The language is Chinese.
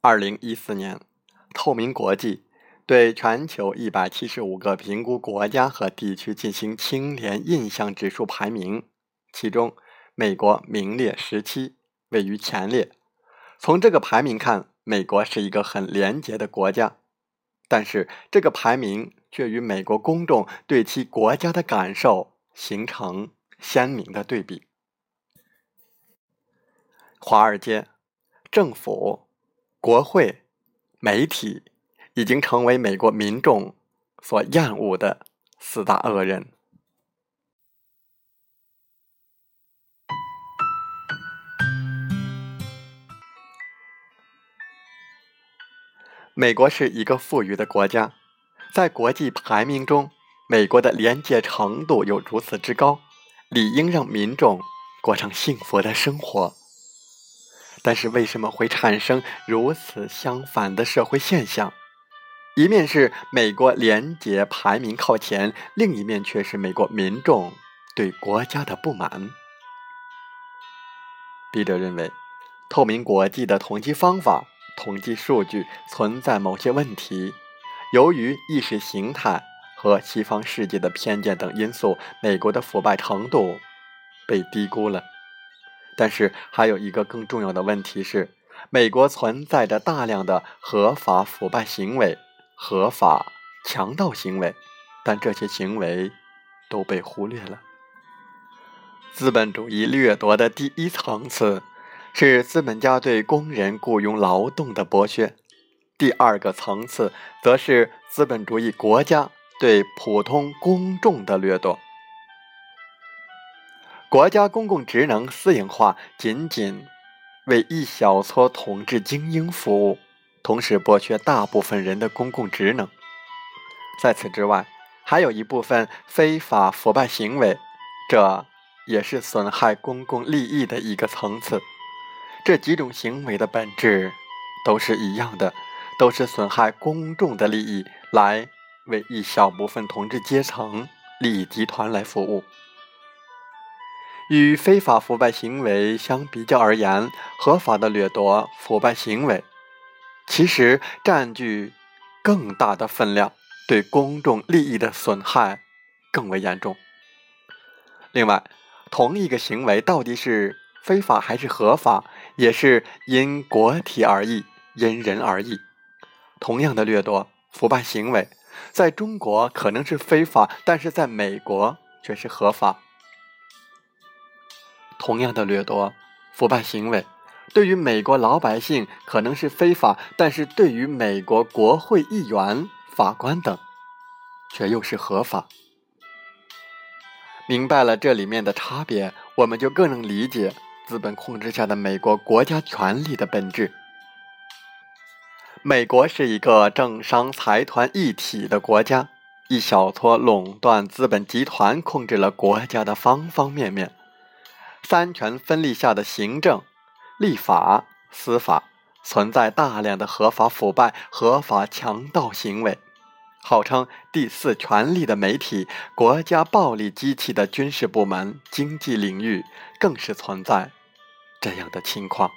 二零一四年，透明国际对全球一百七十五个评估国家和地区进行清廉印象指数排名，其中美国名列十七，位于前列。从这个排名看，美国是一个很廉洁的国家，但是这个排名却与美国公众对其国家的感受形成鲜明的对比。华尔街，政府。国会、媒体已经成为美国民众所厌恶的四大恶人。美国是一个富裕的国家，在国际排名中，美国的廉洁程度有如此之高，理应让民众过上幸福的生活。但是为什么会产生如此相反的社会现象？一面是美国廉洁排名靠前，另一面却是美国民众对国家的不满。笔者认为，透明国际的统计方法、统计数据存在某些问题。由于意识形态和西方世界的偏见等因素，美国的腐败程度被低估了。但是还有一个更重要的问题是，美国存在着大量的合法腐败行为、合法强盗行为，但这些行为都被忽略了。资本主义掠夺的第一层次是资本家对工人雇佣劳动的剥削，第二个层次则是资本主义国家对普通公众的掠夺。国家公共职能私营化，仅仅为一小撮统治精英服务，同时剥削大部分人的公共职能。在此之外，还有一部分非法腐败行为，这也是损害公共利益的一个层次。这几种行为的本质都是一样的，都是损害公众的利益，来为一小部分统治阶层利益集团来服务。与非法腐败行为相比较而言，合法的掠夺腐败行为其实占据更大的分量，对公众利益的损害更为严重。另外，同一个行为到底是非法还是合法，也是因国体而异，因人而异。同样的掠夺腐败行为，在中国可能是非法，但是在美国却是合法。同样的掠夺、腐败行为，对于美国老百姓可能是非法，但是对于美国国会议员、法官等，却又是合法。明白了这里面的差别，我们就更能理解资本控制下的美国国家权力的本质。美国是一个政商财团一体的国家，一小撮垄断资本集团控制了国家的方方面面。三权分立下的行政、立法、司法存在大量的合法腐败、合法强盗行为，号称第四权力的媒体、国家暴力机器的军事部门、经济领域更是存在这样的情况。